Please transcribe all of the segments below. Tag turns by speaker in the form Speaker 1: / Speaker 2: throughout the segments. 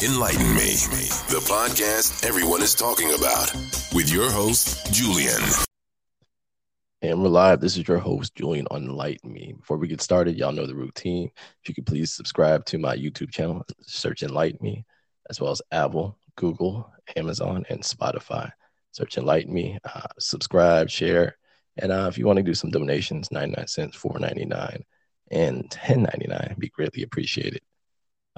Speaker 1: Enlighten Me, the podcast everyone is talking about, with your host, Julian.
Speaker 2: And we're live. This is your host, Julian Enlighten Me. Before we get started, y'all know the routine. If you could please subscribe to my YouTube channel, search Enlighten Me, as well as Apple, Google, Amazon, and Spotify. Search Enlighten Me, uh, subscribe, share. And uh, if you want to do some donations, 99 cents, 4.99, and 10.99, be greatly appreciated.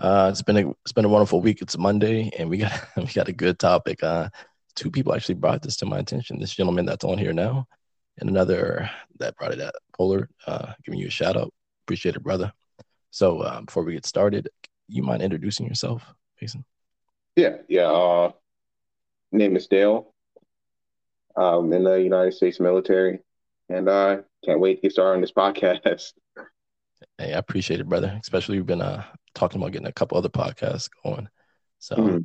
Speaker 2: Uh, it's been a it's been a wonderful week. It's Monday, and we got we got a good topic. Uh, two people actually brought this to my attention. This gentleman that's on here now, and another that brought it at Polar. Uh, giving you a shout out. Appreciate it, brother. So uh, before we get started, you mind introducing yourself, Mason?
Speaker 3: Yeah, yeah. Uh, name is Dale. Um, in the United States military, and I uh, can't wait to get started on this podcast.
Speaker 2: Hey, I appreciate it, brother. Especially you've been uh talking about getting a couple other podcasts going. So mm-hmm.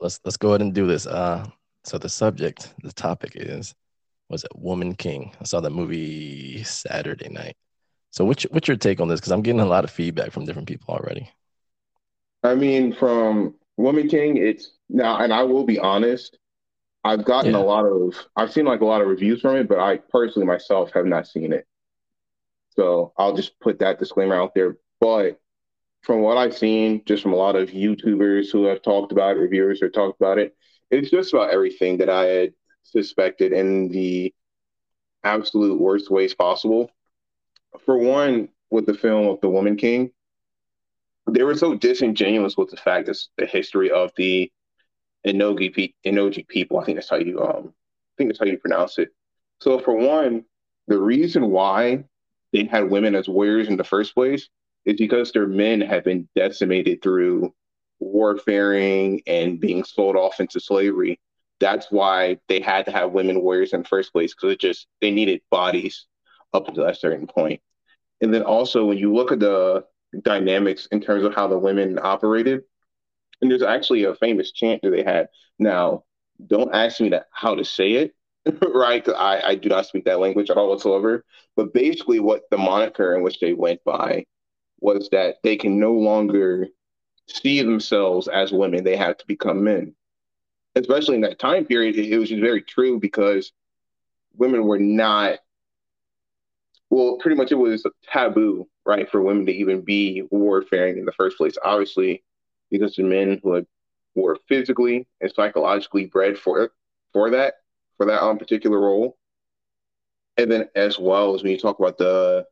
Speaker 2: let's let's go ahead and do this. Uh, so the subject, the topic is was it Woman King? I saw that movie Saturday night. So what's what's your take on this? Because I'm getting a lot of feedback from different people already.
Speaker 3: I mean, from Woman King, it's now, and I will be honest, I've gotten yeah. a lot of, I've seen like a lot of reviews from it, but I personally myself have not seen it. So I'll just put that disclaimer out there. But from what I've seen, just from a lot of YouTubers who have talked about it, reviewers who have talked about it, it's just about everything that I had suspected in the absolute worst ways possible. For one, with the film of The Woman King, they were so disingenuous with the fact that the history of the Enogi, Enogi people. I think that's how you um, I think that's how you pronounce it. So for one, the reason why they had women as warriors in the first place is because their men have been decimated through warfaring and being sold off into slavery. That's why they had to have women warriors in the first place because it just they needed bodies up until a certain point. And then also when you look at the dynamics in terms of how the women operated, and there's actually a famous chant that they had. Now, don't ask me how to say it, right? I, I do not speak that language at all whatsoever. But basically, what the moniker in which they went by was that they can no longer see themselves as women; they have to become men. Especially in that time period, it, was just very true because women were not. Well, pretty much it was a taboo, right, for women to even be warfaring in the first place. Obviously, because the men who had, were physically and psychologically bred for for that for that um, particular role. And then as well as when you talk about the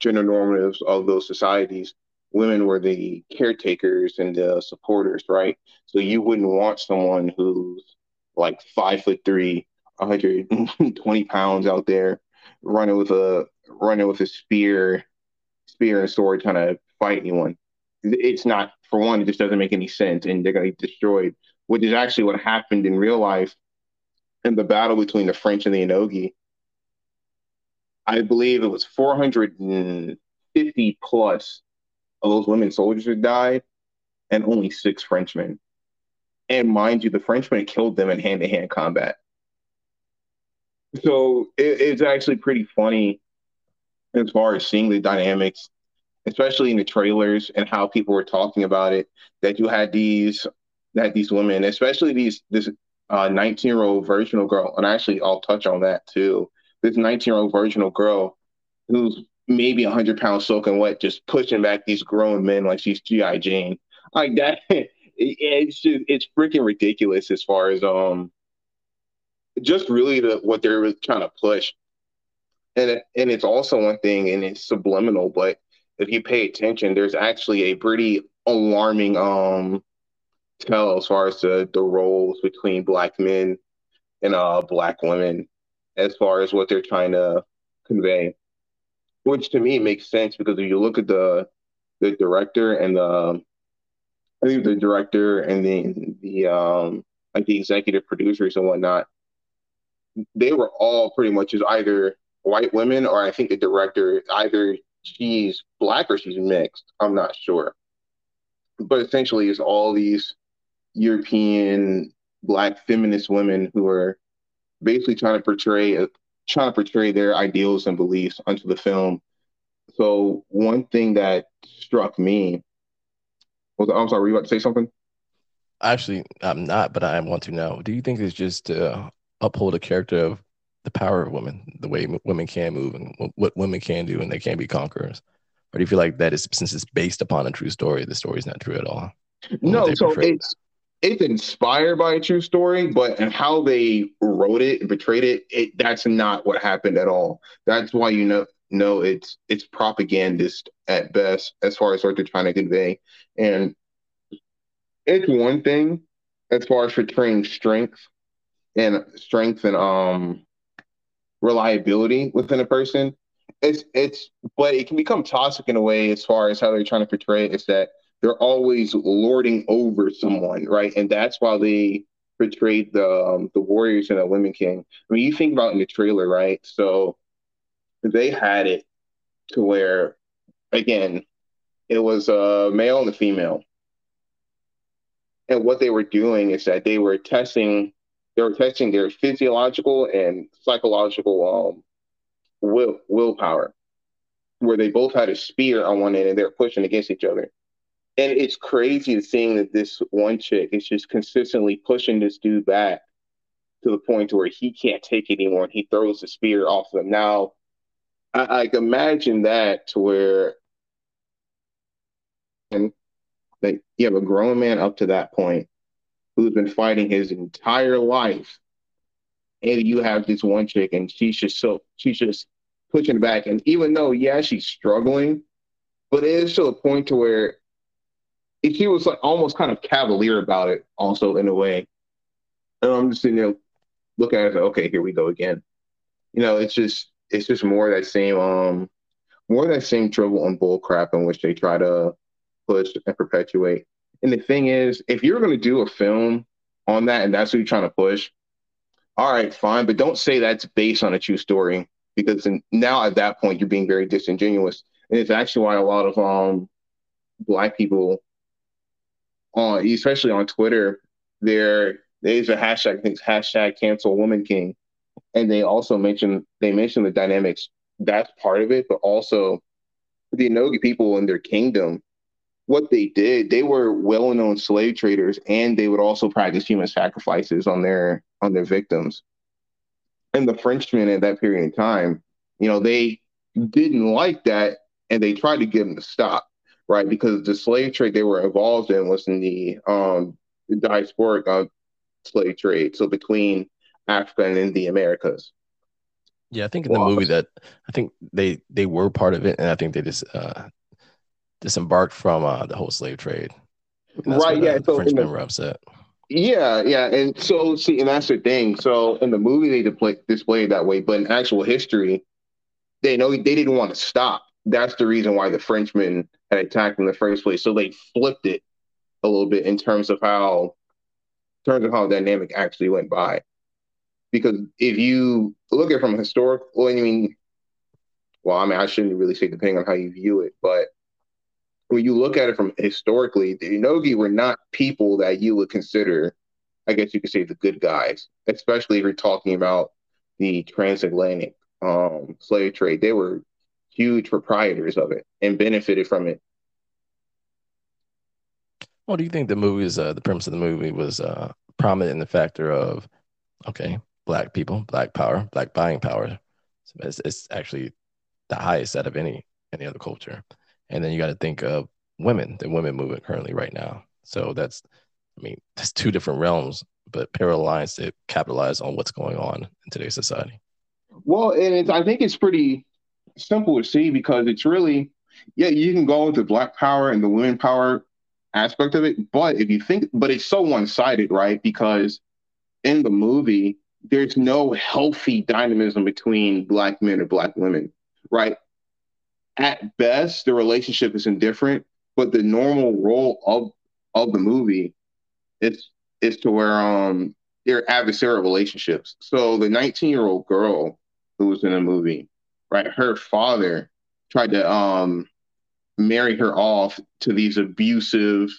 Speaker 3: gender normatives of those societies, women were the caretakers and the supporters, right? So you wouldn't want someone who's like five foot three, 120 pounds out there running with a running with a spear, spear and sword trying to fight anyone. It's not for one, it just doesn't make any sense and they're gonna get destroyed, which is actually what happened in real life in the battle between the French and the Enogi. I believe it was 450 plus of those women soldiers who died, and only six Frenchmen. And mind you, the Frenchmen killed them in hand to hand combat. So it, it's actually pretty funny as far as seeing the dynamics, especially in the trailers and how people were talking about it. That you had these that these women, especially these this uh, 19 year old virginal girl, and actually I'll touch on that too. This 19 year old virginal girl who's maybe 100 pounds soaking wet, just pushing back these grown men like she's G.I. Jane. Like that, it's just, it's freaking ridiculous as far as um just really the what they're trying to push. And and it's also one thing, and it's subliminal, but if you pay attention, there's actually a pretty alarming um tell as far as the, the roles between black men and uh, black women as far as what they're trying to convey which to me makes sense because if you look at the the director and the I think the director and the the um like the executive producers and whatnot, they were all pretty much as either white women or I think the director either she's black or she's mixed. I'm not sure. But essentially it's all these European black feminist women who are basically trying to portray a, trying to portray their ideals and beliefs onto the film. So one thing that struck me was I'm sorry, were you about to say something?
Speaker 2: Actually, I'm not, but I want to now. Do you think it's just to uphold a character of the power of women, the way women can move and what women can do, and they can be conquerors? Or do you feel like that is since it's based upon a true story, the story is not true at all?
Speaker 3: No, so it's it's inspired by a true story, but and how they wrote it and portrayed it, it that's not what happened at all. That's why you know no, it's it's propagandist at best as far as what they're trying to convey. And it's one thing as far as portraying strength and strength and um reliability within a person. It's it's but it can become toxic in a way as far as how they're trying to portray it is that they're always lording over someone, right? And that's why they portrayed the um, the Warriors and the Women King. I mean, you think about in the trailer, right? So they had it to where, again, it was a male and a female, and what they were doing is that they were testing they were testing their physiological and psychological um, will willpower, where they both had a spear on one end and they're pushing against each other. And it's crazy to seeing that this one chick is just consistently pushing this dude back to the point where he can't take anymore and he throws the spear off of him. Now, I, I imagine that to where and you have a grown man up to that point who's been fighting his entire life, and you have this one chick, and she's just so she's just pushing back. And even though, yeah, she's struggling, but it is to a point to where she was like almost kind of cavalier about it, also in a way. And I'm just sitting there looking at it, like, okay, here we go again. You know, it's just it's just more that same um more that same trouble and bull crap in which they try to push and perpetuate. And the thing is, if you're going to do a film on that and that's what you're trying to push, all right, fine, but don't say that's based on a true story because now at that point you're being very disingenuous. And it's actually why a lot of um black people on especially on Twitter, there there's a hashtag I think it's hashtag cancel woman king. And they also mention they mention the dynamics. That's part of it, but also the Onogi people in their kingdom what they did, they were well-known slave traders, and they would also practice human sacrifices on their on their victims. And the Frenchmen at that period in time, you know, they didn't like that, and they tried to get them to stop, right? Because the slave trade they were involved in was in the um, diasporic uh, slave trade, so between Africa and the Americas.
Speaker 2: Yeah, I think in the movie that I think they they were part of it, and I think they just uh, disembarked from uh, the whole slave trade.
Speaker 3: Right. Yeah.
Speaker 2: Uh, so Frenchmen the, were upset.
Speaker 3: Yeah, yeah, and so see, and that's the thing. So in the movie, they display, that way, but in actual history, they know they didn't want to stop. That's the reason why the Frenchmen had attacked in the first place. So they flipped it a little bit in terms of how, in terms of how dynamic actually went by. Because if you look at it from a historical, well, I mean, well, I mean, I shouldn't really say depending on how you view it, but when you look at it from historically, the Onogi were not people that you would consider, I guess you could say, the good guys, especially if you're talking about the transatlantic um, slave trade. They were huge proprietors of it and benefited from it.
Speaker 2: Well, do you think the movie is uh, the premise of the movie was uh, prominent in the factor of, okay, black people, black power, black buying power? So it's, it's actually the highest out of any any other culture. And then you got to think of women, the women movement currently right now. So that's, I mean, that's two different realms, but parallel lines to capitalize on what's going on in today's society.
Speaker 3: Well, and it's, I think it's pretty simple to see because it's really, yeah, you can go into black power and the women power aspect of it, but if you think, but it's so one sided, right? Because in the movie, there's no healthy dynamism between black men and black women, right? at best the relationship is indifferent, but the normal role of of the movie is is to where um they're adversarial relationships. So the 19 year old girl who was in the movie, right, her father tried to um marry her off to these abusive,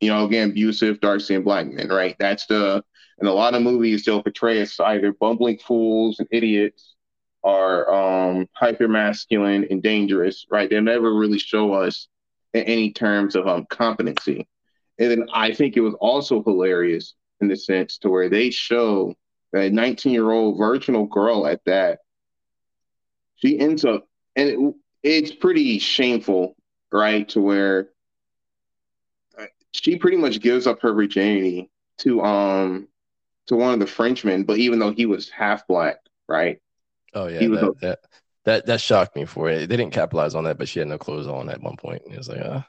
Speaker 3: you know, again, abusive dark skinned black men, right? That's the in a lot of movies they'll portray us either bumbling fools and idiots or um, hyper masculine and dangerous, right? They never really show us in any terms of um, competency. And then I think it was also hilarious in the sense to where they show a 19 year old virginal girl at that. She ends up, and it, it's pretty shameful, right? To where uh, she pretty much gives up her virginity to um to one of the Frenchmen, but even though he was half black, right?
Speaker 2: Oh yeah, that, a, that, that that shocked me for it. They didn't capitalize on that, but she had no clothes on at one point. It was like, uh,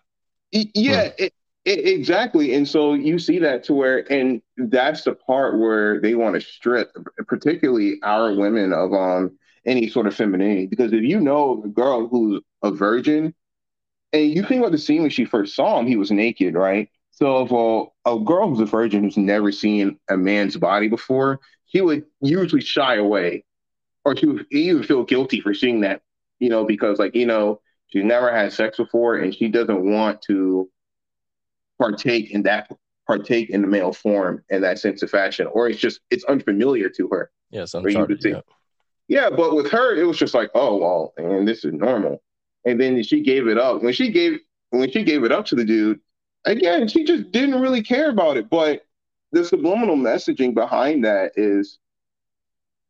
Speaker 3: yeah, it, it, exactly. And so you see that to where, and that's the part where they want to strip, particularly our women, of um any sort of femininity. Because if you know a girl who's a virgin, and you think about the scene when she first saw him, he was naked, right? So if a, a girl who's a virgin who's never seen a man's body before, she would usually shy away, or she would even feel guilty for seeing that, you know, because like you know she's never had sex before and she doesn't want to partake in that partake in the male form in that sense of fashion, or it's just it's unfamiliar to her.
Speaker 2: Yes, uncharted.
Speaker 3: Yeah. Yeah, but with her, it was just like, oh well, and this is normal. And then she gave it up. When she gave when she gave it up to the dude, again, she just didn't really care about it. But the subliminal messaging behind that is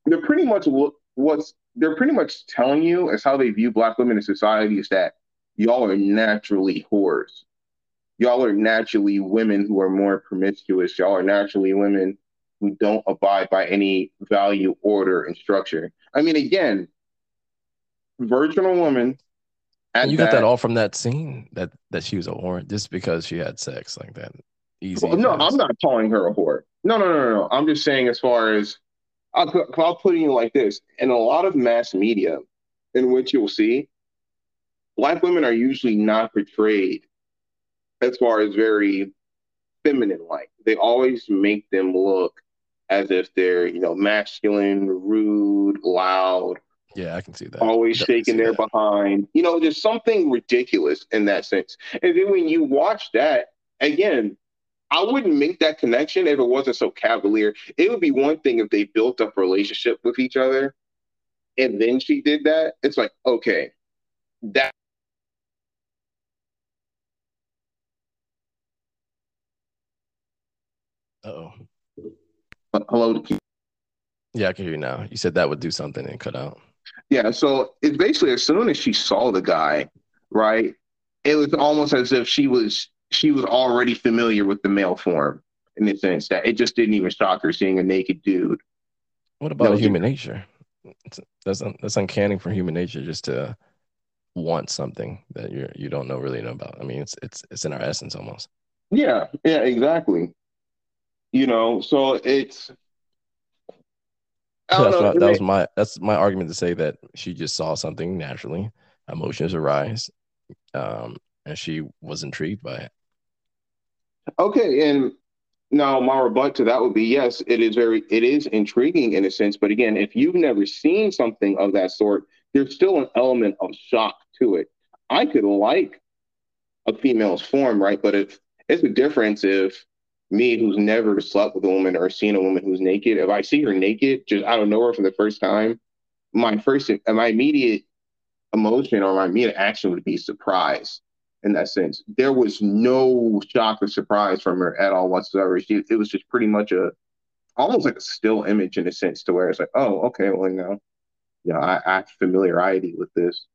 Speaker 3: they're pretty much what's they're pretty much telling you is how they view black women in society is that y'all are naturally whores y'all are naturally women who are more promiscuous. Y'all are naturally women who don't abide by any value, order, and structure. I mean, again, virginal woman.
Speaker 2: You that, got that all from that scene that that she was a whore just because she had sex like that. Easy.
Speaker 3: Well, no, I'm not calling her a whore. No, no, no, no, no. I'm just saying as far as I'll, I'll put it like this: in a lot of mass media, in which you'll see, black women are usually not portrayed as far as very feminine like. They always make them look as if they're, you know, masculine, rude, loud.
Speaker 2: Yeah, I can see that.
Speaker 3: Always shaking their that. behind. You know, there's something ridiculous in that sense. And then when you watch that, again, I wouldn't make that connection if it wasn't so cavalier. It would be one thing if they built up a relationship with each other and then she did that. It's like, okay, that
Speaker 2: oh.
Speaker 3: Hello.
Speaker 2: Yeah, I can hear you now. You said that would do something and cut out.
Speaker 3: Yeah, so it's basically as soon as she saw the guy, right? It was almost as if she was she was already familiar with the male form in the sense that it just didn't even shock her seeing a naked dude.
Speaker 2: What about human nature? It's, that's that's uncanny for human nature just to want something that you you don't know really know about. I mean, it's it's it's in our essence almost.
Speaker 3: Yeah, yeah, exactly. You know, so it's.
Speaker 2: That's what, that was my that's my argument to say that she just saw something naturally, emotions arise, um, and she was intrigued by it.
Speaker 3: Okay, and now my rebut to that would be yes, it is very it is intriguing in a sense, but again, if you've never seen something of that sort, there's still an element of shock to it. I could like a female's form, right? But if it's a difference if me who's never slept with a woman or seen a woman who's naked, if I see her naked just out of nowhere for the first time, my first my immediate emotion or my immediate action would be surprise in that sense. There was no shock or surprise from her at all whatsoever. She it was just pretty much a almost like a still image in a sense to where it's like, oh, okay, well, you know, you know, I, I have familiarity with this.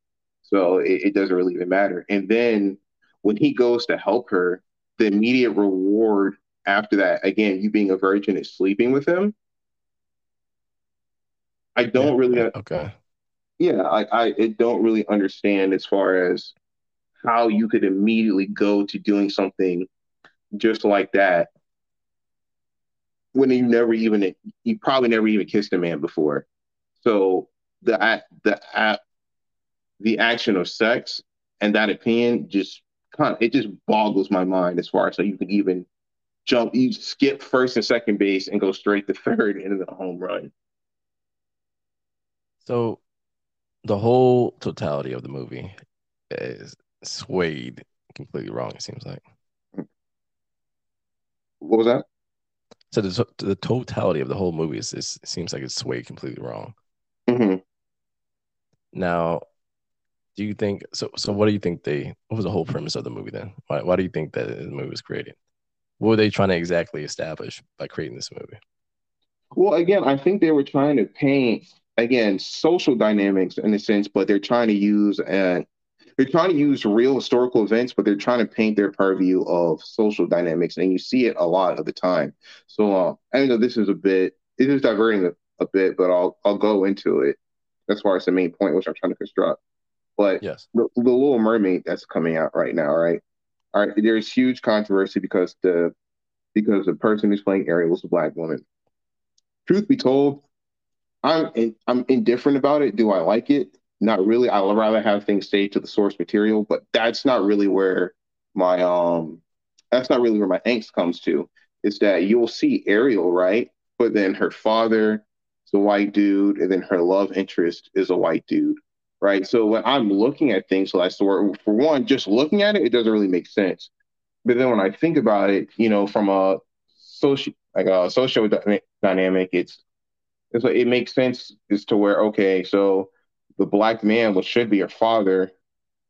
Speaker 3: So it, it doesn't really even matter. And then when he goes to help her, the immediate reward after that, again, you being a virgin is sleeping with him. I don't yeah, really
Speaker 2: okay.
Speaker 3: Yeah, I, I don't really understand as far as how you could immediately go to doing something just like that when you never even you probably never even kissed a man before. So the the the action of sex and that opinion just kind of, it just boggles my mind as far as so you can even jump, you skip first and second base and go straight to third into the home run.
Speaker 2: So the whole totality of the movie is swayed completely wrong, it seems like.
Speaker 3: What was that?
Speaker 2: So the, the totality of the whole movie is, is seems like it's swayed completely wrong.
Speaker 3: Mm-hmm.
Speaker 2: Now, do you think so? So, what do you think they? What was the whole premise of the movie then? Why, why do you think that the movie was created? What were they trying to exactly establish by creating this movie?
Speaker 3: Well, again, I think they were trying to paint again social dynamics in a sense, but they're trying to use and they're trying to use real historical events, but they're trying to paint their purview of social dynamics, and you see it a lot of the time. So uh, I know this is a bit it is diverting a, a bit, but I'll I'll go into it That's why it's the main point which I'm trying to construct. But
Speaker 2: yes,
Speaker 3: the, the Little Mermaid that's coming out right now, right? All right, there's huge controversy because the because the person who's playing Ariel was a black woman. Truth be told, I'm in, I'm indifferent about it. Do I like it? Not really. I would rather have things stay to the source material, but that's not really where my um that's not really where my angst comes to. Is that you'll see Ariel, right? But then her father is a white dude, and then her love interest is a white dude, right? So when I'm looking at things like so, for one, just looking at it, it doesn't really make sense. But then when I think about it, you know, from a social like a social dynamic, it's it's like it makes sense as to where okay, so the black man, which should be your father,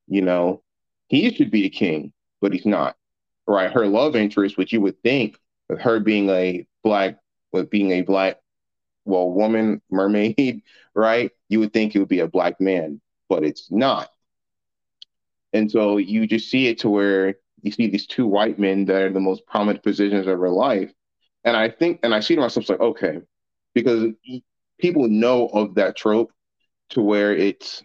Speaker 3: you know, he should be the king, but he's not. Right. Her love interest, which you would think of her being a black, with being a black, well, woman, mermaid, right? You would think it would be a black man, but it's not. And so you just see it to where you see these two white men that are the most prominent positions of her life. And I think, and I see to myself like, okay, because people know of that trope to where it's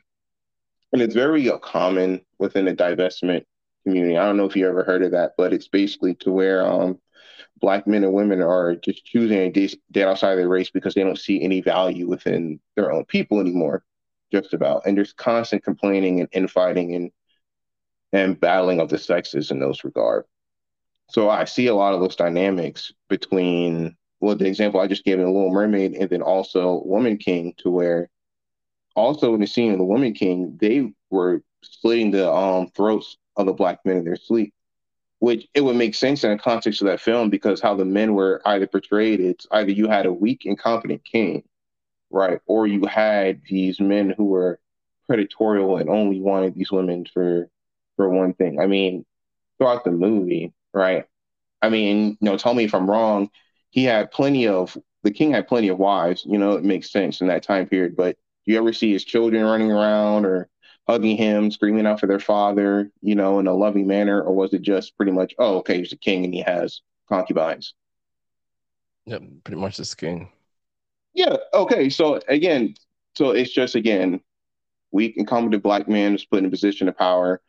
Speaker 3: and it's very uh, common within the divestment community. I don't know if you ever heard of that, but it's basically to where um, black men and women are just choosing a date, outside of their race because they don't see any value within their own people anymore, just about. And there's constant complaining and infighting and and battling of the sexes in those regard. So I see a lot of those dynamics between well, the example I just gave in Little Mermaid and then also Woman King to where also in the scene of the Woman King, they were slitting the um, throats of the black men in their sleep, which it would make sense in the context of that film because how the men were either portrayed, it's either you had a weak, incompetent king, right, or you had these men who were predatory and only wanted these women for for one thing. I mean, throughout the movie, right? I mean, you know, tell me if I'm wrong. He had plenty of the king had plenty of wives. You know, it makes sense in that time period, but do you ever see his children running around or hugging him, screaming out for their father, you know, in a loving manner, or was it just pretty much, oh, okay, he's a king and he has concubines?
Speaker 2: Yeah, pretty much the king.
Speaker 3: Yeah. Okay. So again, so it's just again, weak, incompetent black man is put in a position of power.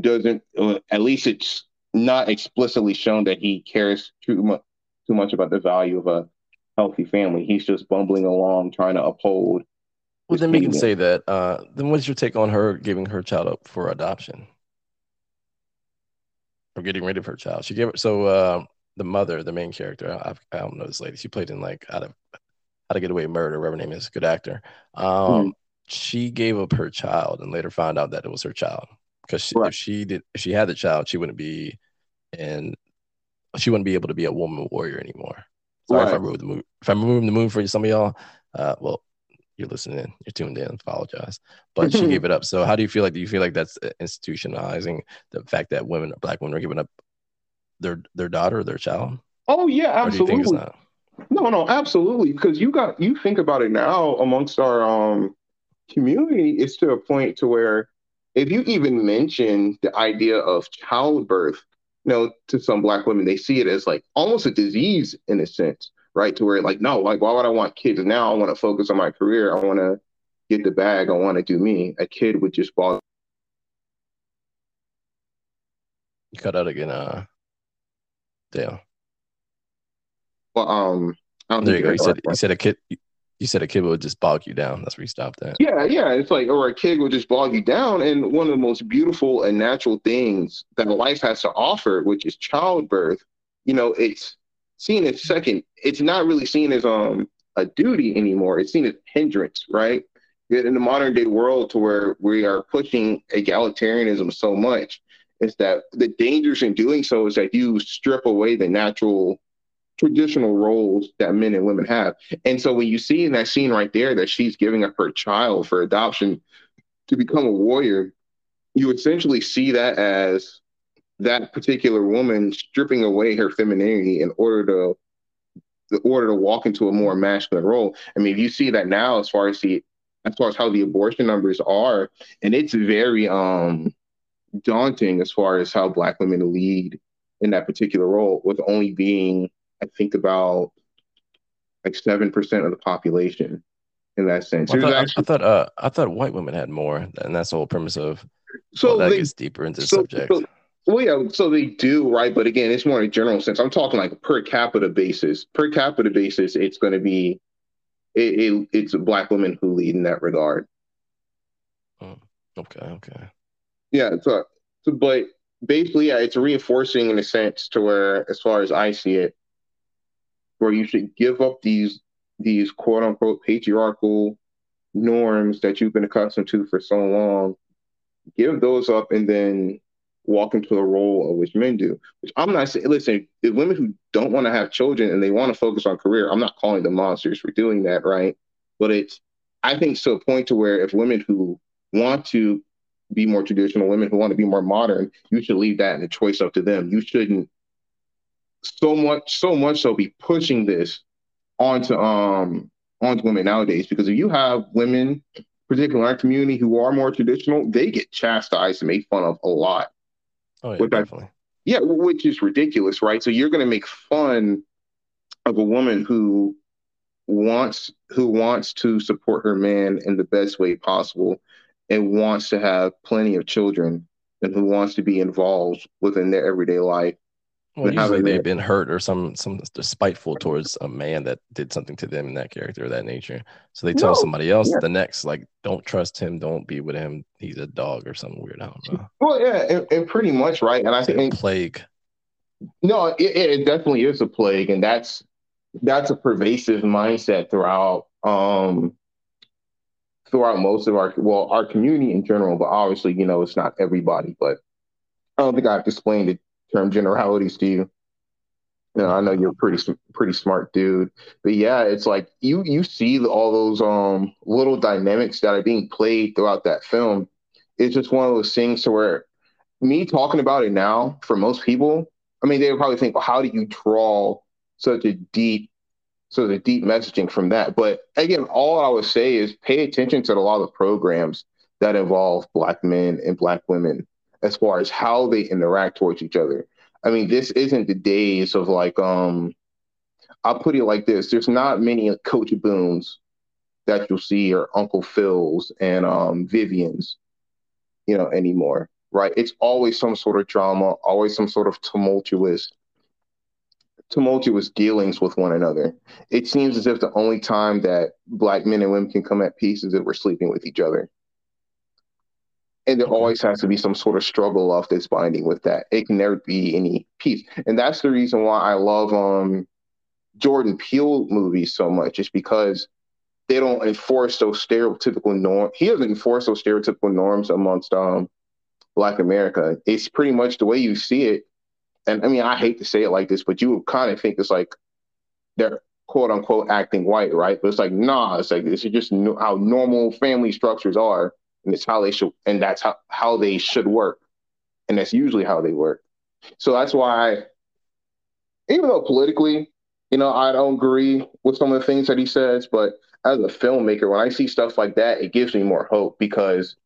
Speaker 3: Doesn't uh, at least it's not explicitly shown that he cares too much too much about the value of a healthy family. He's just bumbling along trying to uphold
Speaker 2: well, then we can say that. Uh, then what's your take on her giving her child up for adoption? Or getting rid of her child? She gave it. So uh, the mother, the main character, I, I, don't know this lady. She played in like out of How to Get Away with Murder, whatever name is, good actor. Um, mm-hmm. She gave up her child and later found out that it was her child because right. if she did, if she had the child, she wouldn't be, and she wouldn't be able to be a woman warrior anymore. Sorry right. if I moved the moon. If I moved the moon for some of y'all, uh, well, you're listening, you're tuned in. Apologize, but she gave it up. So, how do you feel like? Do you feel like that's institutionalizing the fact that women, black women, are giving up their their daughter or their child?
Speaker 3: Oh yeah, absolutely. No, no, absolutely. Because you got you think about it now amongst our um community, it's to a point to where if you even mention the idea of childbirth, you know, to some black women, they see it as like almost a disease in a sense right? To where like, no, like, why would I want kids? Now I want to focus on my career. I want to get the bag. I want to do me. A kid would just ball.
Speaker 2: You cut out again, uh, Dale.
Speaker 3: Well, um,
Speaker 2: there you go. You said you said a kid. You said a kid would just bog you down. That's where you stopped at.
Speaker 3: Yeah, yeah. It's like, or a kid would just bog you down. And one of the most beautiful and natural things that life has to offer, which is childbirth, you know, it's seen as second. It's not really seen as um a duty anymore. It's seen as hindrance, right? In the modern day world, to where we are pushing egalitarianism so much, is that the dangers in doing so is that you strip away the natural traditional roles that men and women have. And so when you see in that scene right there that she's giving up her child for adoption to become a warrior, you essentially see that as that particular woman stripping away her femininity in order to in order to walk into a more masculine role. I mean, you see that now as far as the as far as how the abortion numbers are, and it's very um daunting as far as how black women lead in that particular role, with only being, I think, about like seven percent of the population in that sense.
Speaker 2: Well, I, thought, actually, I, thought, uh, I thought white women had more, and that's the whole premise of.
Speaker 3: So
Speaker 2: well, that
Speaker 3: they,
Speaker 2: gets deeper into the
Speaker 3: so,
Speaker 2: subject.
Speaker 3: So, well, yeah, so they do, right? But again, it's more in a general sense. I'm talking like per capita basis. Per capita basis, it's going to be, it, it, it's black women who lead in that regard.
Speaker 2: Oh, okay, okay.
Speaker 3: Yeah, so, so but basically, yeah, it's reinforcing in a sense to where, as far as I see it, where you should give up these these quote unquote patriarchal norms that you've been accustomed to for so long, give those up and then walk into the role of which men do. Which I'm not saying, listen, if women who don't want to have children and they want to focus on career, I'm not calling them monsters for doing that, right? But it's, I think, to a point to where if women who want to be more traditional, women who want to be more modern, you should leave that and the choice up to them. You shouldn't so much, so much so be pushing this onto um onto women nowadays because if you have women, particularly in our community, who are more traditional, they get chastised and made fun of a lot.
Speaker 2: Oh yeah, definitely. I,
Speaker 3: yeah, which is ridiculous, right? So you're going to make fun of a woman who wants who wants to support her man in the best way possible and wants to have plenty of children and who wants to be involved within their everyday life
Speaker 2: well, usually they've been hurt or some some spiteful towards a man that did something to them in that character or that nature. So they tell no, somebody else yeah. the next, like, don't trust him, don't be with him. He's a dog or something weird. I don't know.
Speaker 3: Well, yeah, and, and pretty much right. And I it's think
Speaker 2: plague.
Speaker 3: No, it, it definitely is a plague, and that's that's a pervasive mindset throughout um throughout most of our well our community in general. But obviously, you know, it's not everybody. But I don't think I have explained it term generalities to you. You know, I know you're a pretty pretty smart dude, but yeah, it's like you you see all those um little dynamics that are being played throughout that film. It's just one of those things to where me talking about it now for most people, I mean, they would probably think, well, how do you draw such a deep, sort of deep messaging from that? But again, all I would say is pay attention to a lot of programs that involve black men and black women as far as how they interact towards each other. I mean, this isn't the days of like, um, I'll put it like this: there's not many Coach Boones that you'll see or Uncle Phil's and um, Vivian's, you know, anymore, right? It's always some sort of drama, always some sort of tumultuous, tumultuous dealings with one another. It seems as if the only time that black men and women can come at peace is if we're sleeping with each other and there always has to be some sort of struggle of this binding with that. It can never be any peace, and that's the reason why I love um Jordan Peele movies so much. Is because they don't enforce those stereotypical norms. He doesn't enforce those stereotypical norms amongst um Black America. It's pretty much the way you see it. And I mean, I hate to say it like this, but you would kind of think it's like they're quote unquote acting white, right? But it's like, nah, it's like this is just how normal family structures are and it's how they should and that's how, how they should work. And that's usually how they work. So that's why even though politically you know i don't agree with some of the things that he says but as a filmmaker when i see stuff like that it gives me more hope because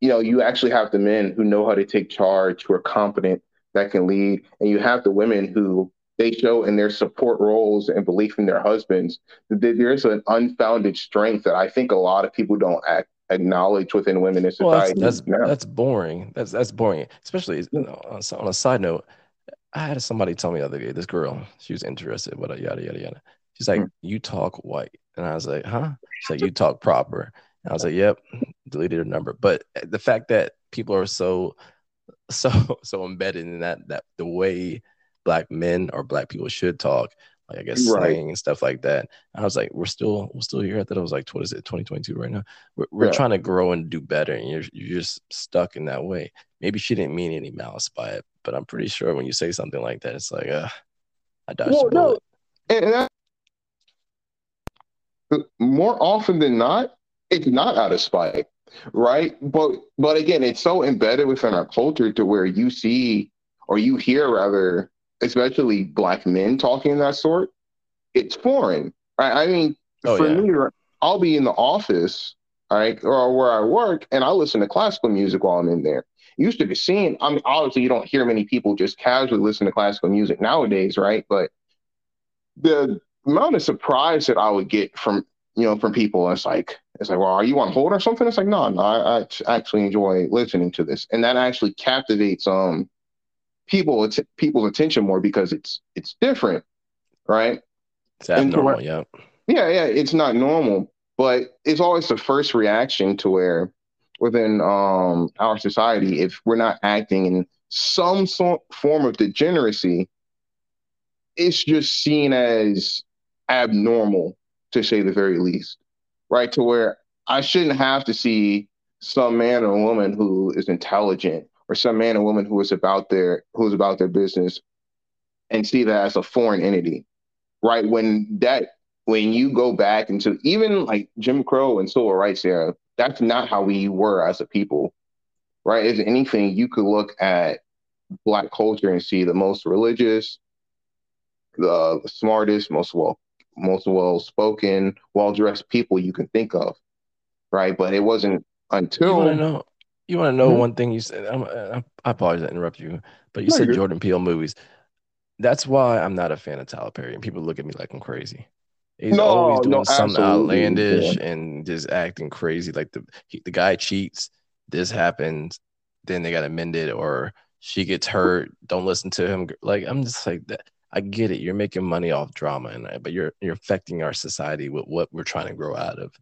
Speaker 3: you know you actually have the men who know how to take charge who are competent that can lead and you have the women who they show in their support roles and belief in their husbands that there's an unfounded strength that i think a lot of people don't act acknowledged within women in society.
Speaker 2: Well, that's that's, that's, boring. That's that's boring. Especially you know, on a side note, I had somebody tell me the other day. This girl, she was interested, but yada yada yada. She's like, mm. "You talk white," and I was like, "Huh?" She's like, "You talk proper." And I was like, "Yep." Deleted her number, but the fact that people are so so so embedded in that that the way black men or black people should talk like I guess right. slang and stuff like that. And I was like, we're still we're still here. I thought it was like what is it, 2022 right now? We're, we're yeah. trying to grow and do better, and you're you're just stuck in that way. Maybe she didn't mean any malice by it, but I'm pretty sure when you say something like that, it's like, uh, I dodged well.
Speaker 3: No. And, and more often than not, it's not out of spite, right? But but again, it's so embedded within our culture to where you see or you hear rather, especially black men talking that sort, it's foreign. Right? I mean, oh, for yeah. me, I'll be in the office, right, or where I work, and I listen to classical music while I'm in there. Used to be seen. I mean, obviously, you don't hear many people just casually listen to classical music nowadays, right? But the amount of surprise that I would get from you know from people, it's like it's like, well, are you on hold or something? It's like, no, no, I, I actually enjoy listening to this, and that actually captivates um people people's attention more because it's it's different, right?
Speaker 2: It's abnormal, yeah.
Speaker 3: Yeah, yeah, it's not normal, but it's always the first reaction to where within um our society, if we're not acting in some sort form of degeneracy, it's just seen as abnormal to say the very least, right? To where I shouldn't have to see some man or woman who is intelligent or some man or woman who is about their who is about their business and see that as a foreign entity right? When that when you go back into even like jim crow and civil rights era that's not how we were as a people right? If anything you could look at black culture and see the most religious the smartest most well most well spoken well dressed people you can think of right? But it wasn't until
Speaker 2: you want to know mm-hmm. one thing you said? I'm, i apologize to interrupt you, but you no, said Jordan Peele movies. That's why I'm not a fan of Tyler Perry, and people look at me like I'm crazy. He's no, always doing no, something outlandish yeah. and just acting crazy. Like the he, the guy cheats, this happens, then they got amended, or she gets hurt. Don't listen to him. Like I'm just like that. I get it. You're making money off drama, and but you're you're affecting our society with what we're trying to grow out of.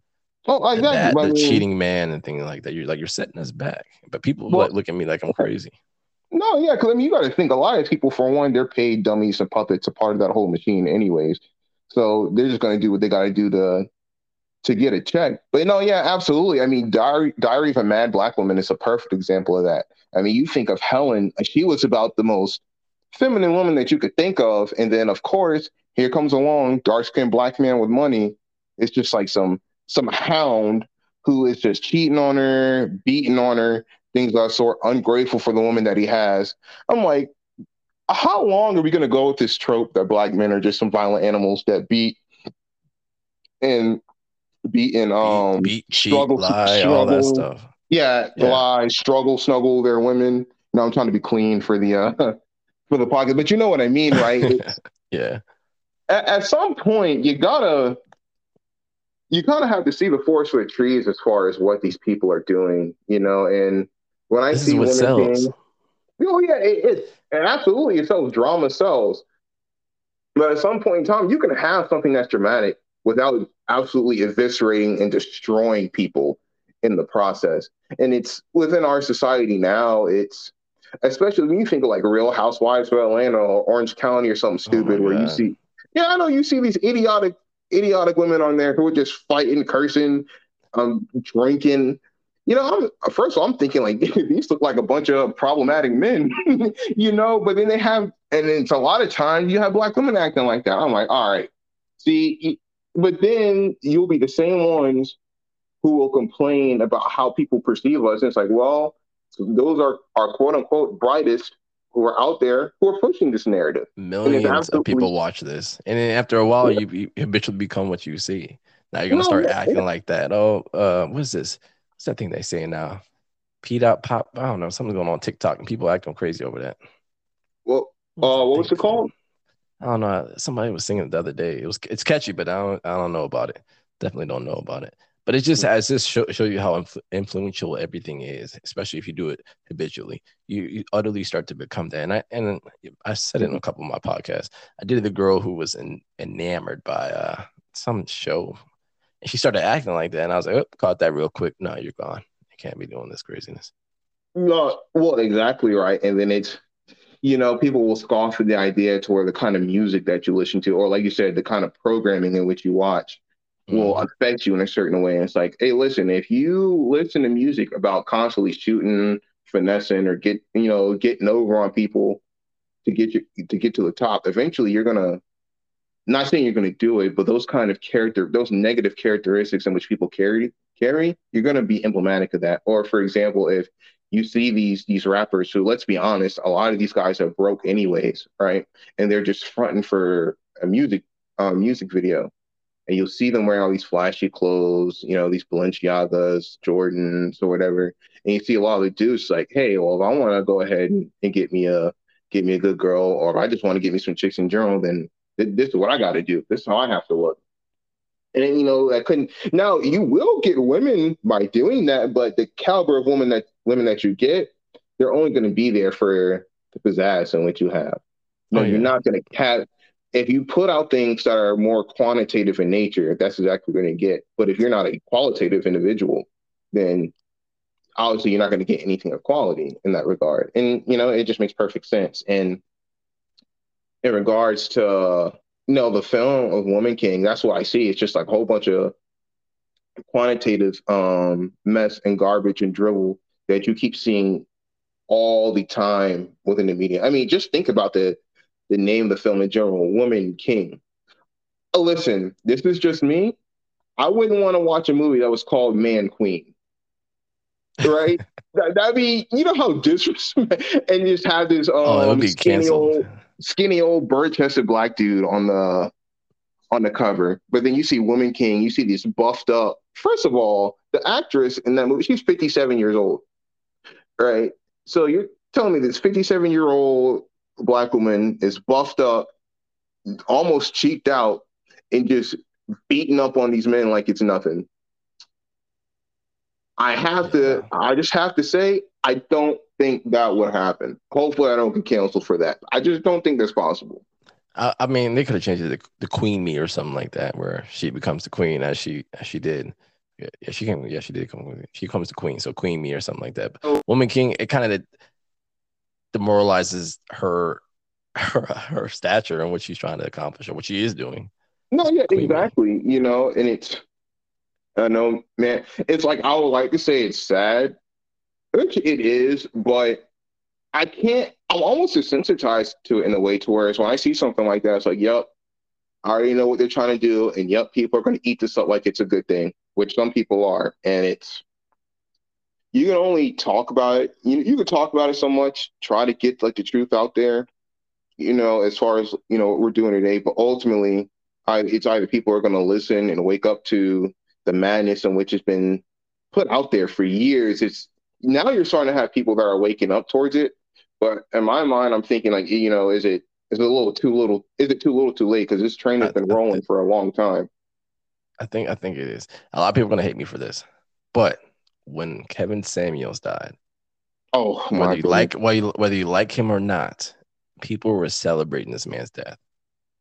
Speaker 3: Oh, exactly. That,
Speaker 2: the I mean, cheating man and things like that. You're like you're setting us back, but people well, look at me like I'm crazy.
Speaker 3: No, yeah, because I mean, you got to think a lot of people, for one, they're paid dummies and puppets, a part of that whole machine, anyways. So they're just going to do what they got to do to to get a check. But no, yeah, absolutely. I mean, Diary Diary of a Mad Black Woman is a perfect example of that. I mean, you think of Helen; uh, she was about the most feminine woman that you could think of, and then of course, here comes along dark skinned black man with money. It's just like some some hound who is just cheating on her, beating on her, things of that sort, ungrateful for the woman that he has. I'm like, how long are we going to go with this trope that black men are just some violent animals that beat and beat and um
Speaker 2: beat, beat struggle, cheat, lie, struggle, all that stuff.
Speaker 3: Yeah, yeah, lie, struggle, snuggle their women. Now I'm trying to be clean for the uh for the pocket, but you know what I mean, right?
Speaker 2: yeah.
Speaker 3: At, at some point, you gotta you kind of have to see the forest for the trees as far as what these people are doing, you know. And when I this see women sells. being, oh yeah, it, it absolutely it sells. Drama sells, but at some point in time, you can have something that's dramatic without absolutely eviscerating and destroying people in the process. And it's within our society now. It's especially when you think of like Real Housewives of Atlanta or Orange County or something oh stupid, oh where God. you see, yeah, I know you see these idiotic idiotic women on there who are just fighting, cursing, um, drinking. You know, I'm, first of all, I'm thinking like these look like a bunch of problematic men, you know. But then they have, and it's a lot of times you have black women acting like that. I'm like, all right, see, but then you'll be the same ones who will complain about how people perceive us. And it's like, well, those are our quote unquote brightest who are out there who are pushing this narrative.
Speaker 2: Millions of people watch this, and then after a while, yeah. you, you habitually become what you see. Now you're gonna no, start yeah, acting yeah. like that. Oh, uh, what's this? What's that thing they say now? P dot pop. I don't know. Something's going on, on TikTok, and people acting crazy over that.
Speaker 3: Well, uh, what was it called?
Speaker 2: I don't know. Somebody was singing it the other day. It was it's catchy, but I don't I don't know about it. Definitely don't know about it. But it just has this show, show you how influ- influential everything is, especially if you do it habitually. You, you utterly start to become that. And I and I said it in a couple of my podcasts. I did the girl who was in, enamored by uh, some show, and she started acting like that. And I was like, oh, caught that real quick. No, you're gone. You can't be doing this craziness.
Speaker 3: No, well, exactly right. And then it's you know, people will scoff at the idea to where the kind of music that you listen to, or like you said, the kind of programming in which you watch will mm-hmm. affect you in a certain way. And it's like, hey, listen, if you listen to music about constantly shooting, finessing, or get you know getting over on people to get you to get to the top, eventually you're gonna. Not saying you're gonna do it, but those kind of character, those negative characteristics in which people carry carry, you're gonna be emblematic of that. Or for example, if you see these these rappers who, let's be honest, a lot of these guys are broke anyways, right? And they're just fronting for a music um, music video, and you'll see them wearing all these flashy clothes, you know, these Balenciagas, Jordans, or whatever. And you see a lot of the dudes like, hey, well, if I want to go ahead and, and get me a get me a good girl, or if I just want to get me some chicks in general, then th- this is what I got to do. This is how I have to look. And then, you know, I couldn't. Now you will get women by doing that, but the caliber of women that women that you get, they're only going to be there for the pizzazz and what you have. No, oh, yeah. you're not going to have. If you put out things that are more quantitative in nature, that's exactly what you're going to get. But if you're not a qualitative individual, then obviously you're not going to get anything of quality in that regard. And you know, it just makes perfect sense. And in regards to you know the film of Woman King, that's what I see. It's just like a whole bunch of quantitative um, mess and garbage and dribble that you keep seeing all the time within the media. I mean, just think about the the name of the film in general, Woman King. Oh, listen, this is just me. I wouldn't want to watch a movie that was called Man Queen. Right? that, would be, you know how disrespectful, and just have this um, oh, um, be skinny canceled. old, skinny old bird chested black dude on the on the cover. But then you see Woman King, you see this buffed up. First of all, the actress in that movie, she's 57 years old. Right? So you're telling me this 57 year old black woman is buffed up, almost cheeked out, and just beating up on these men like it's nothing. I have to, I just have to say, I don't think that would happen. Hopefully, I don't get canceled for that. I just don't think that's possible.
Speaker 2: I, I mean, they could have changed it to the Queen Me or something like that, where she becomes the queen as she as she did. Yeah, yeah she came. Yeah, she did come. She comes to Queen, so Queen Me or something like that. But. Woman King, it kind of demoralizes her, her her stature and what she's trying to accomplish or what she is doing.
Speaker 3: No, yeah, Queen exactly. Me. You know, and it's I know, man. It's like I would like to say it's sad, which it is, but I can't. I'm almost desensitized to it in a way to where it's when I see something like that, it's like, yep, I already know what they're trying to do, and yep, people are going to eat this up like it's a good thing, which some people are, and it's you can only talk about it. You you can talk about it so much, try to get like the truth out there, you know, as far as you know what we're doing today. But ultimately, I, it's either people are going to listen and wake up to the madness in which it's been put out there for years. It's now you're starting to have people that are waking up towards it. But in my mind, I'm thinking like, you know, is it is it a little too little? Is it too little too late? Because this train has been rolling for a long time.
Speaker 2: I think I think it is. A lot of people are gonna hate me for this, but when Kevin Samuels died,
Speaker 3: oh,
Speaker 2: whether you like whether you, whether you like him or not, people were celebrating this man's death.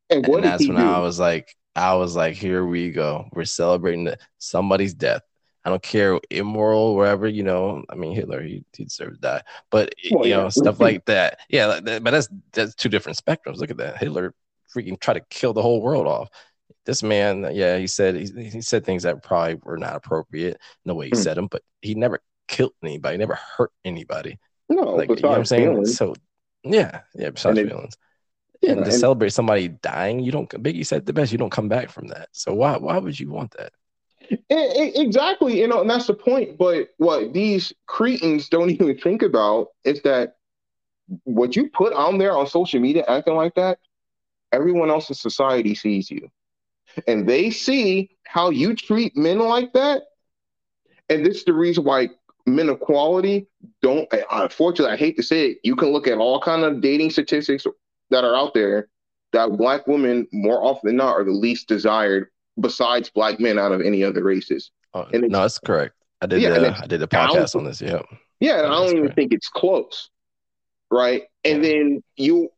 Speaker 2: And, and that's when do? I was like, I was like, here we go. We're celebrating the, somebody's death. I don't care, immoral, wherever, you know. I mean, Hitler, he, he deserved to die. But, well, you yeah. know, stuff like that. Yeah, but that's that's two different spectrums. Look at that. Hitler freaking tried to kill the whole world off. This man, yeah, he said he, he said things that probably were not appropriate in the way he mm. said them, but he never killed anybody, never hurt anybody.
Speaker 3: No, like, you know what I'm saying? Feelings.
Speaker 2: So, yeah, yeah, besides feelings. Yeah, and to and, celebrate somebody dying, you don't. Biggie said the best. You don't come back from that. So why why would you want that?
Speaker 3: Exactly, you know, and that's the point. But what these cretins don't even think about is that what you put on there on social media, acting like that, everyone else in society sees you, and they see how you treat men like that. And this is the reason why men of quality don't. Unfortunately, I hate to say it, you can look at all kind of dating statistics that are out there that black women more often than not are the least desired besides black men out of any other races.
Speaker 2: Oh, and no, that's correct. I did yeah, uh, the, I did a podcast on this. Yeah.
Speaker 3: Yeah, and I don't even correct. think it's close. Right. And yeah. then you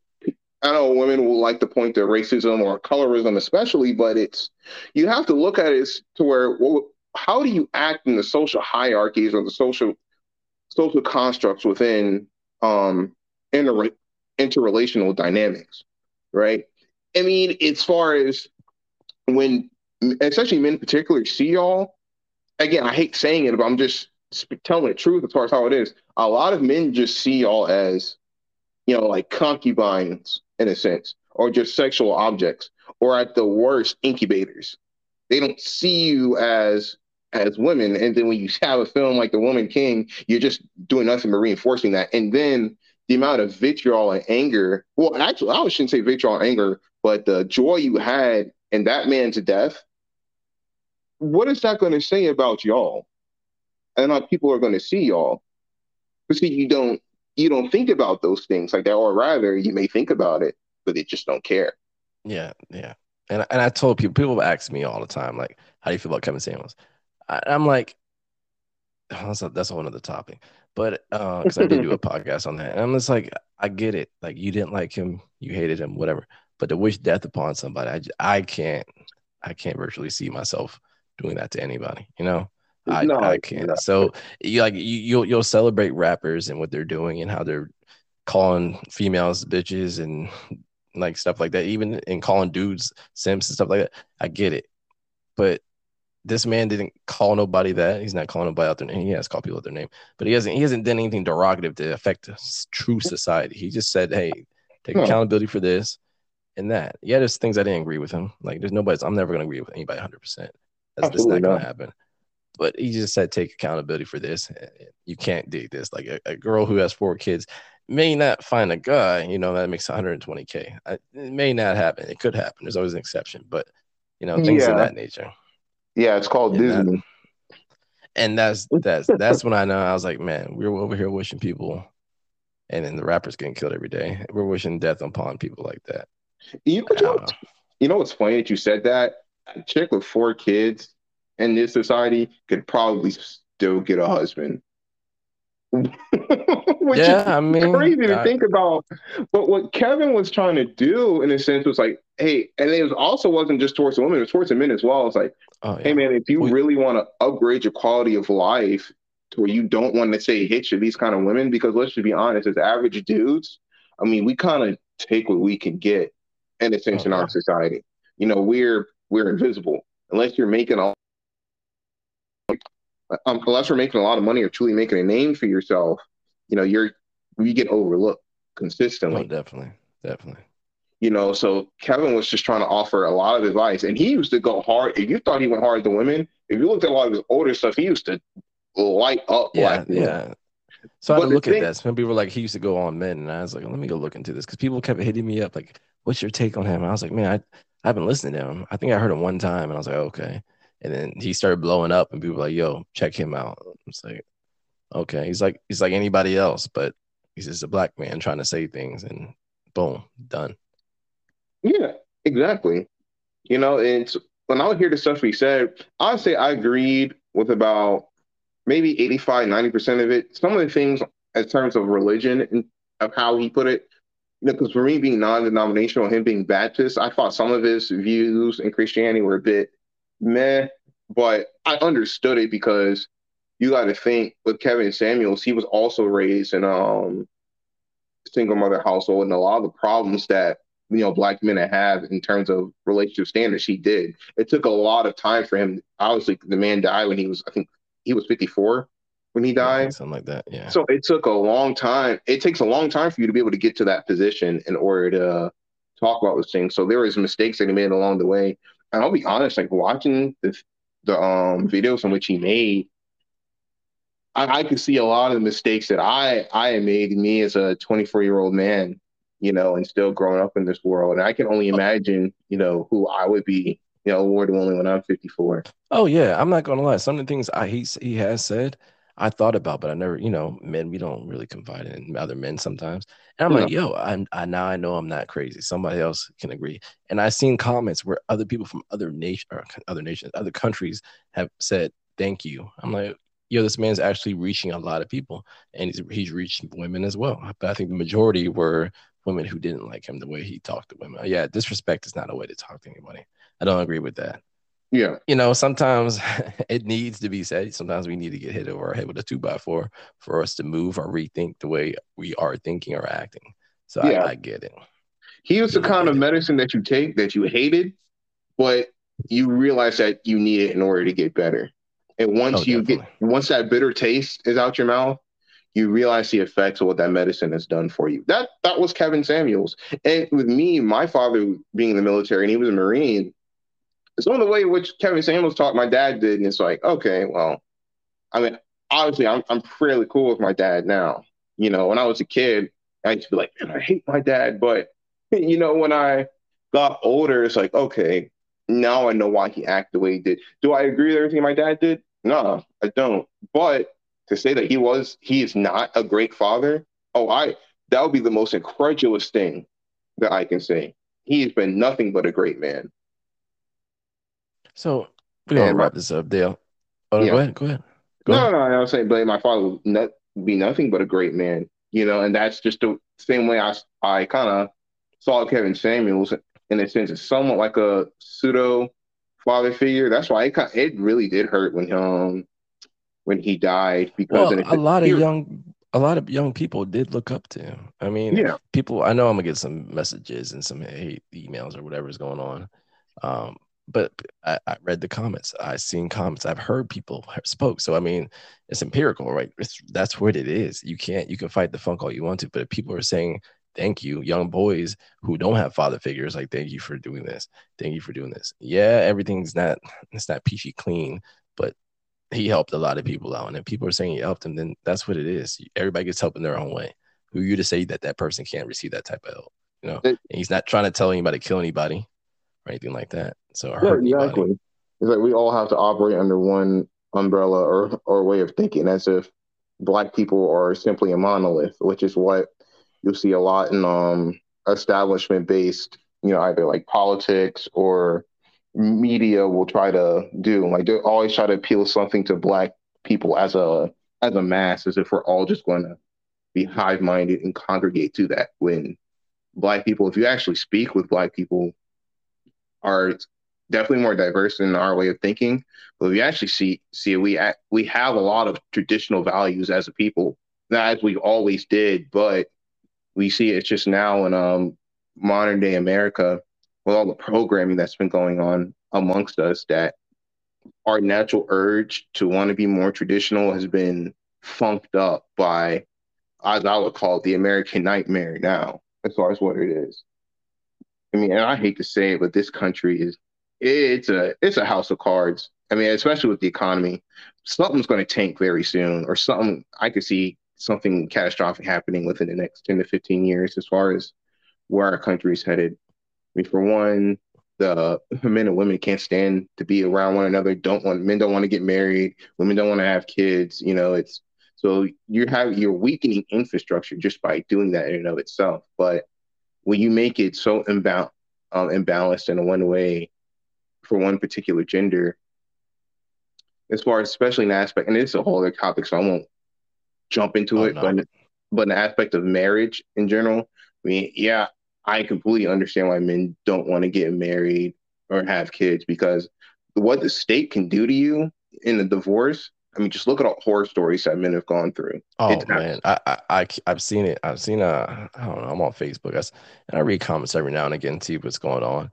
Speaker 3: I know women will like to point to racism or colorism, especially, but it's you have to look at it to where well, how do you act in the social hierarchies or the social social constructs within um inter- interrelational dynamics, right? I mean, as far as when, especially men in particular, see y'all, again, I hate saying it, but I'm just telling the truth as far as how it is. A lot of men just see y'all as, you know, like concubines in a sense, or just sexual objects, or at the worst, incubators. They don't see you as as women. And then when you have a film like The Woman King, you're just doing nothing but reinforcing that. And then the amount of vitriol and anger. Well, actually, I shouldn't say vitriol and anger, but the joy you had in that man's death. What is that going to say about y'all? And how people are going to see y'all? Because you don't you don't think about those things like that, or rather, you may think about it, but they just don't care.
Speaker 2: Yeah, yeah. And and I told people, people ask me all the time, like, how do you feel about Kevin Samuels? I, am like, oh, that's a, that's a whole other topic. But because uh, I did do a podcast on that, and I'm just like, I get it. Like you didn't like him, you hated him, whatever. But to wish death upon somebody, I, I can't, I can't virtually see myself doing that to anybody. You know, I, no, I can't. No. So you like you you'll you'll celebrate rappers and what they're doing and how they're calling females bitches and like stuff like that, even in calling dudes simps and stuff like that. I get it, but this man didn't call nobody that. He's not calling nobody out their name. He has called people out their name, but he hasn't. He hasn't done anything derogative to affect true society. He just said, "Hey, take accountability for this and that." Yeah, there's things I didn't agree with him. Like, there's nobody's. I'm never gonna agree with anybody 100. percent That's just not gonna happen. But he just said, "Take accountability for this. You can't do this." Like a, a girl who has four kids may not find a guy, you know, that makes 120k. it may not happen. It could happen. There's always an exception, but you know, things yeah. of that nature.
Speaker 3: Yeah, it's called and Disney.
Speaker 2: That, and that's that's that's when I know I was like, man, we are over here wishing people, and then the rappers getting killed every day. We're wishing death upon people like that.
Speaker 3: You know, you know what's funny that you said that? A chick with four kids in this society could probably still get a husband. Which yeah, I mean, crazy to I, think about. But what Kevin was trying to do, in a sense, was like, hey, and it was also wasn't just towards the women, it was towards the men as well. It's like, oh, yeah. hey, man, if you we, really want to upgrade your quality of life to where you don't want to say hit to these kind of women, because let's just be honest, as average dudes, I mean, we kind of take what we can get in a sense oh, in our society. You know, we're we're invisible unless you're making all um, unless we're making a lot of money or truly making a name for yourself, you know, you're we get overlooked consistently.
Speaker 2: Oh, definitely, definitely.
Speaker 3: You know, so Kevin was just trying to offer a lot of advice, and he used to go hard. If you thought he went hard to women, if you looked at a lot of his older stuff, he used to light up.
Speaker 2: Yeah, yeah. So I had to look thing, at that. Some people were like, he used to go on men, and I was like, let me go look into this because people kept hitting me up like, "What's your take on him?" And I was like, man, I, I haven't listened to him. I think I heard him one time, and I was like, okay. And then he started blowing up, and people were like, "Yo, check him out." It's like, okay, he's like he's like anybody else, but he's just a black man trying to say things, and boom, done.
Speaker 3: Yeah, exactly. You know, and when I would hear the stuff he said, I'd say I agreed with about maybe 85, 90% of it. Some of the things in terms of religion and of how he put it, you know, because for me being non-denominational, him being Baptist, I thought some of his views in Christianity were a bit meh, but I understood it because you got to think with Kevin Samuels, he was also raised in um single mother household, and a lot of the problems that you know black men have in terms of relationship standards, he did. It took a lot of time for him. Obviously, the man died when he was, I think, he was fifty four when he died,
Speaker 2: yeah, something like that. Yeah.
Speaker 3: So it took a long time. It takes a long time for you to be able to get to that position in order to talk about those things. So there was mistakes that he made along the way I'll be honest, like watching the the um videos in which he made, I, I could see a lot of the mistakes that I I made me as a 24 year old man, you know, and still growing up in this world. And I can only imagine, you know, who I would be, you know, award only when I'm 54.
Speaker 2: Oh yeah, I'm not gonna lie. Some of the things I he he has said, I thought about, but I never, you know, men, we don't really confide in other men sometimes. And I'm yeah. like, yo, I'm, I now I know I'm not crazy. Somebody else can agree. And I've seen comments where other people from other nation or other nations, other countries have said, thank you. I'm like, yo, this man's actually reaching a lot of people and he's, he's reaching women as well. But I think the majority were women who didn't like him the way he talked to women. Yeah, disrespect is not a way to talk to anybody. I don't agree with that.
Speaker 3: Yeah.
Speaker 2: You know, sometimes it needs to be said. Sometimes we need to get hit over our head with a two by four for us to move or rethink the way we are thinking or acting. So yeah. I, I get it.
Speaker 3: He was the kind of medicine that you take that you hated, but you realize that you need it in order to get better. And once oh, you definitely. get once that bitter taste is out your mouth, you realize the effects of what that medicine has done for you. That that was Kevin Samuels. And with me, my father being in the military and he was a Marine, some of the way which Kevin Samuels taught my dad did, and it's like, okay, well, I mean, obviously, I'm I'm fairly cool with my dad now. You know, when I was a kid, I used to be like, man, I hate my dad, but you know, when I got older, it's like, okay, now I know why he acted the way he did. Do I agree with everything my dad did? No, I don't. But to say that he was, he is not a great father. Oh, I that would be the most incredulous thing that I can say. He has been nothing but a great man.
Speaker 2: So we're gonna wrap this up, Dale. Oh, yeah. go ahead. Go ahead. Go
Speaker 3: no, ahead. no, no, I was saying, but my father would not be nothing but a great man. You know, and that's just the same way I I kind of saw Kevin Samuels in a sense, it's somewhat like a pseudo father figure. That's why it it really did hurt when um when he died because
Speaker 2: well, a lot of young a lot of young people did look up to him. I mean, yeah, people. I know I'm gonna get some messages and some hate emails or whatever is going on. Um, but I, I, read the comments. I've seen comments. I've heard people spoke. So I mean, it's empirical, right? It's, that's what it is. You can't. You can fight the funk all you want to, but if people are saying thank you, young boys who don't have father figures, like thank you for doing this. Thank you for doing this. Yeah, everything's not. It's not peachy clean, but he helped a lot of people out, and if people are saying he helped them, then that's what it is. Everybody gets help in their own way. Who are you to say that that person can't receive that type of help? You know, and he's not trying to tell anybody to kill anybody or anything like that. So yeah, exactly.
Speaker 3: It's like we all have to operate under one umbrella or or way of thinking, as if black people are simply a monolith, which is what you'll see a lot in um establishment based, you know, either like politics or media will try to do. Like they always try to appeal something to black people as a as a mass, as if we're all just going to be hive minded and congregate to that. When black people, if you actually speak with black people, are definitely more diverse in our way of thinking. But we actually see see we we have a lot of traditional values as a people, not as we always did, but we see it just now in um, modern day America with all the programming that's been going on amongst us that our natural urge to want to be more traditional has been funked up by, as I would call it, the American nightmare now, as far as what it is. I mean, and I hate to say it, but this country is it's a it's a house of cards. I mean, especially with the economy, something's going to tank very soon, or something. I could see something catastrophic happening within the next ten to fifteen years, as far as where our country is headed. I mean, for one, the men and women can't stand to be around one another. Don't want men don't want to get married. Women don't want to have kids. You know, it's so you have you're weakening infrastructure just by doing that in and of itself. But when you make it so imbal- um, imbalanced in a one way for one particular gender, as far as especially an aspect, and it's a whole other topic, so I won't jump into oh, it, no. but but an aspect of marriage in general. I mean, yeah, I completely understand why men don't want to get married or have kids because what the state can do to you in a divorce. I mean, just look at all horror stories that men have gone through.
Speaker 2: Oh it's man, I, I I have seen it. I've seen uh I don't know. I'm on Facebook. I, and I read comments every now and again to see what's going on.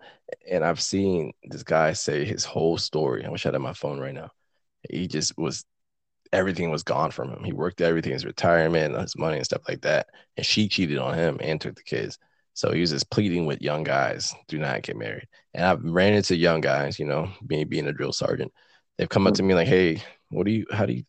Speaker 2: And I've seen this guy say his whole story. I wish I had my phone right now. He just was everything was gone from him. He worked everything, his retirement, his money, and stuff like that. And she cheated on him and took the kids. So he was just pleading with young guys, do not get married. And I've ran into young guys, you know, me being a drill sergeant. They've come up to me like, hey, what do you, how do you,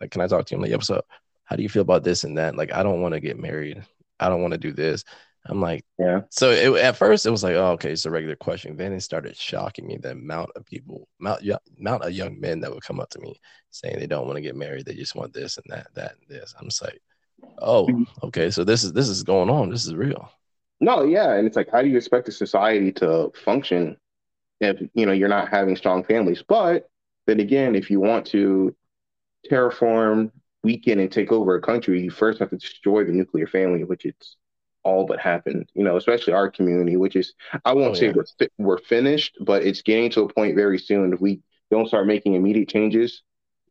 Speaker 2: like, can I talk to you? I'm like, yeah, what's up? How do you feel about this and that? Like, I don't want to get married. I don't want to do this. I'm like, yeah. So it, at first it was like, oh, okay, it's a regular question. Then it started shocking me the amount of people, amount, amount of young men that would come up to me saying they don't want to get married. They just want this and that, that and this. I'm just like, oh, mm-hmm. okay. So this is this is going on. This is real.
Speaker 3: No, yeah, and it's like, how do you expect a society to function if you know you're not having strong families? But then again, if you want to terraform, weaken, and take over a country, you first have to destroy the nuclear family, which it's all but happened. You know, especially our community, which is I won't oh, say yeah. we're we're finished, but it's getting to a point very soon. If we don't start making immediate changes,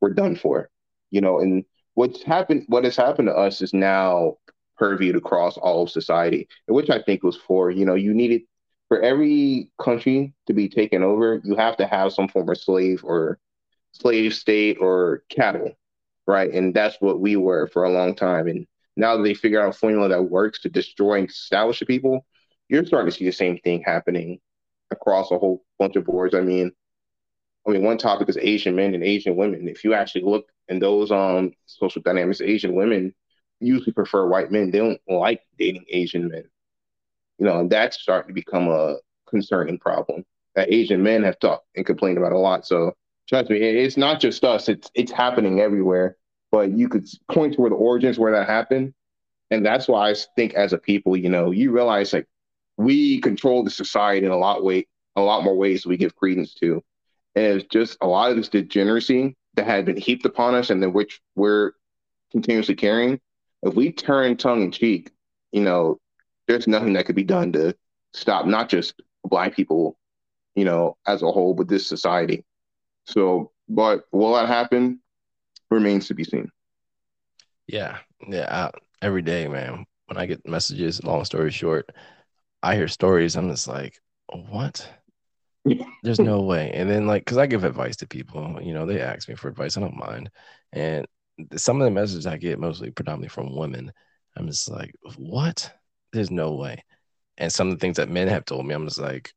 Speaker 3: we're done for. You know, and what's happened, what has happened to us is now purviewed across all of society, which I think was for, you know, you needed for every country to be taken over, you have to have some form of slave or slave state or cattle, right? And that's what we were for a long time. And now that they figure out a formula that works to destroy and establish the people, you're starting to see the same thing happening across a whole bunch of boards. I mean, I mean, one topic is Asian men and Asian women. If you actually look in those um social dynamics, Asian women usually prefer white men. They don't like dating Asian men. You know, and that's starting to become a concerning problem that Asian men have talked and complained about a lot. So trust me, it's not just us. It's it's happening everywhere. But you could point to where the origins where that happened, and that's why I think as a people, you know, you realize like we control the society in a lot way a lot more ways we give credence to. And it's just a lot of this degeneracy that had been heaped upon us and then which we're continuously carrying. If we turn tongue in cheek, you know, there's nothing that could be done to stop not just black people, you know, as a whole, but this society. So, but will that happen? Remains to be seen.
Speaker 2: Yeah, yeah. I, every day, man. When I get messages, long story short, I hear stories. I'm just like, what? There's no way. And then like, cause I give advice to people, you know, they ask me for advice. I don't mind. And some of the messages I get mostly predominantly from women. I'm just like, what? There's no way. And some of the things that men have told me, I'm just like,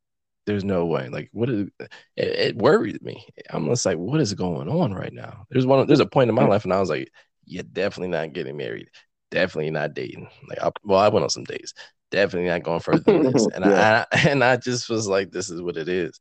Speaker 2: there's no way. Like, what is it, it worried me. I'm just like, what is going on right now? There's one, there's a point in my life and I was like, you're definitely not getting married. Definitely not dating. Like, I, well, I went on some dates definitely not going further than this. And yeah. I, and I just was like, this is what it is.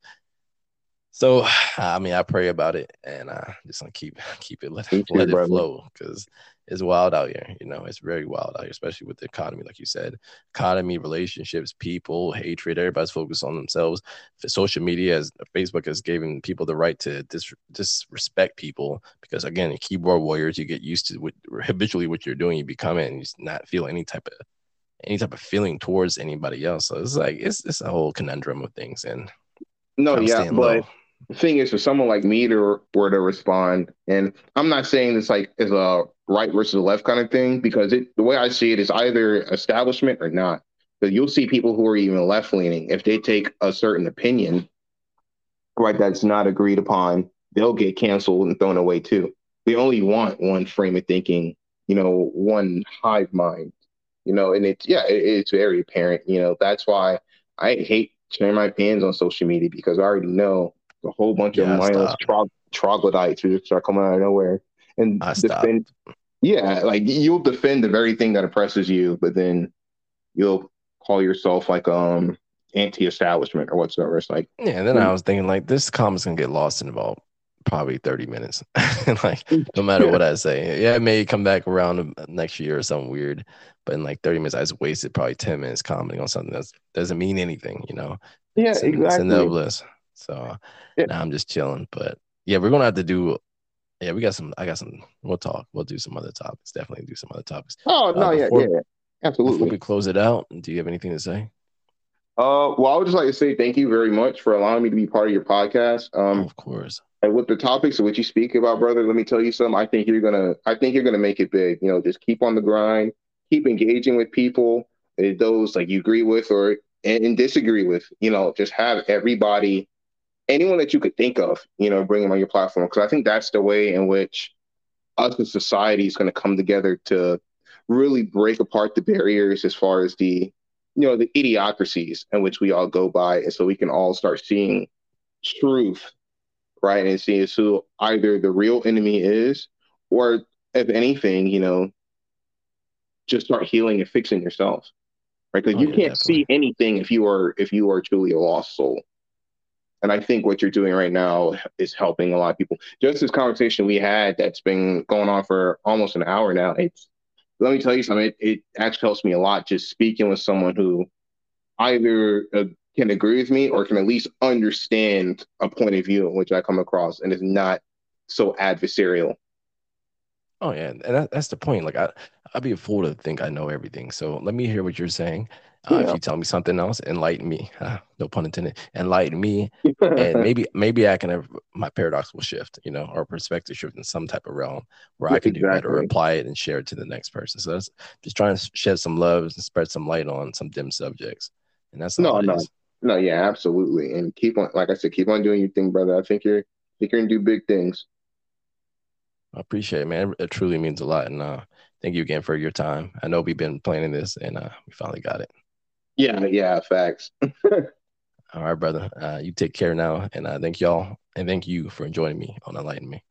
Speaker 2: So I mean, I pray about it, and I just gonna keep keep it let, let it flow because it's wild out here. You know, it's very wild out here, especially with the economy, like you said, economy, relationships, people, hatred. Everybody's focused on themselves. Social media, as Facebook, has given people the right to dis- disrespect people because, again, keyboard warriors, you get used to what habitually what you're doing, you become it, and you not feel any type of any type of feeling towards anybody else. So it's like it's it's a whole conundrum of things. And
Speaker 3: no, yeah, but low. the thing is, for someone like me to were to respond, and I'm not saying this like as a right versus the left kind of thing because it the way I see it is either establishment or not. Because you'll see people who are even left leaning if they take a certain opinion, right, that's not agreed upon, they'll get canceled and thrown away too. They only want one frame of thinking, you know, one hive mind you know, and it's yeah, it, it's very apparent. You know, that's why I hate sharing my opinions on social media because I already know a whole bunch yeah, of mindless trog- troglodytes who just start coming out of nowhere and defend. Yeah, like you'll defend the very thing that oppresses you, but then you'll call yourself like um anti-establishment or whatsoever. It's like
Speaker 2: yeah. And then I hmm. was thinking like this comment's gonna get lost in about probably 30 minutes. like mm, no matter yeah. what I say. Yeah, it may come back around uh, next year or something weird. But in like 30 minutes, I just wasted probably 10 minutes commenting on something that doesn't mean anything, you know.
Speaker 3: Yeah, it's, exactly. It's a no bliss.
Speaker 2: So yeah. now I'm just chilling. But yeah, we're gonna have to do yeah, we got some I got some we'll talk. We'll do some other topics. Definitely do some other topics.
Speaker 3: Oh no, uh, before, yeah, yeah. Absolutely.
Speaker 2: Before we close it out, do you have anything to say?
Speaker 3: Uh, well, I would just like to say thank you very much for allowing me to be part of your podcast. Um,
Speaker 2: of course.
Speaker 3: And with the topics of which you speak about, brother, let me tell you something. I think you're gonna, I think you're gonna make it big. You know, just keep on the grind, keep engaging with people, eh, those like you agree with or and, and disagree with. You know, just have everybody, anyone that you could think of, you know, bring them on your platform because I think that's the way in which us as society is going to come together to really break apart the barriers as far as the you know, the idiocracies in which we all go by. And so we can all start seeing truth, right? And seeing who either the real enemy is, or if anything, you know, just start healing and fixing yourself. Right. Because oh, you yeah, can't definitely. see anything if you are if you are truly a lost soul. And I think what you're doing right now is helping a lot of people. Just this conversation we had that's been going on for almost an hour now, it's let me tell you something. It, it actually helps me a lot just speaking with someone who either uh, can agree with me or can at least understand a point of view in which I come across and is not so adversarial.
Speaker 2: Oh yeah, and that, that's the point. Like I, I'd be a fool to think I know everything. So let me hear what you're saying. Uh, yeah. If you tell me something else, enlighten me. Uh, no pun intended. Enlighten me, and maybe maybe I can have my paradox will shift, you know, or perspective shift in some type of realm where I can exactly. do better, apply it, and share it to the next person. So that's just trying to shed some love and spread some light on some dim subjects, and that's
Speaker 3: no, no, is. no, yeah, absolutely. And keep on, like I said, keep on doing your thing, brother. I think you're, you're gonna do big things.
Speaker 2: I appreciate it, man. It truly means a lot, and uh, thank you again for your time. I know we've been planning this, and uh, we finally got it.
Speaker 3: Yeah, yeah, facts.
Speaker 2: All right, brother. Uh, you take care now, and I thank y'all and thank you for joining me on Enlighten Me.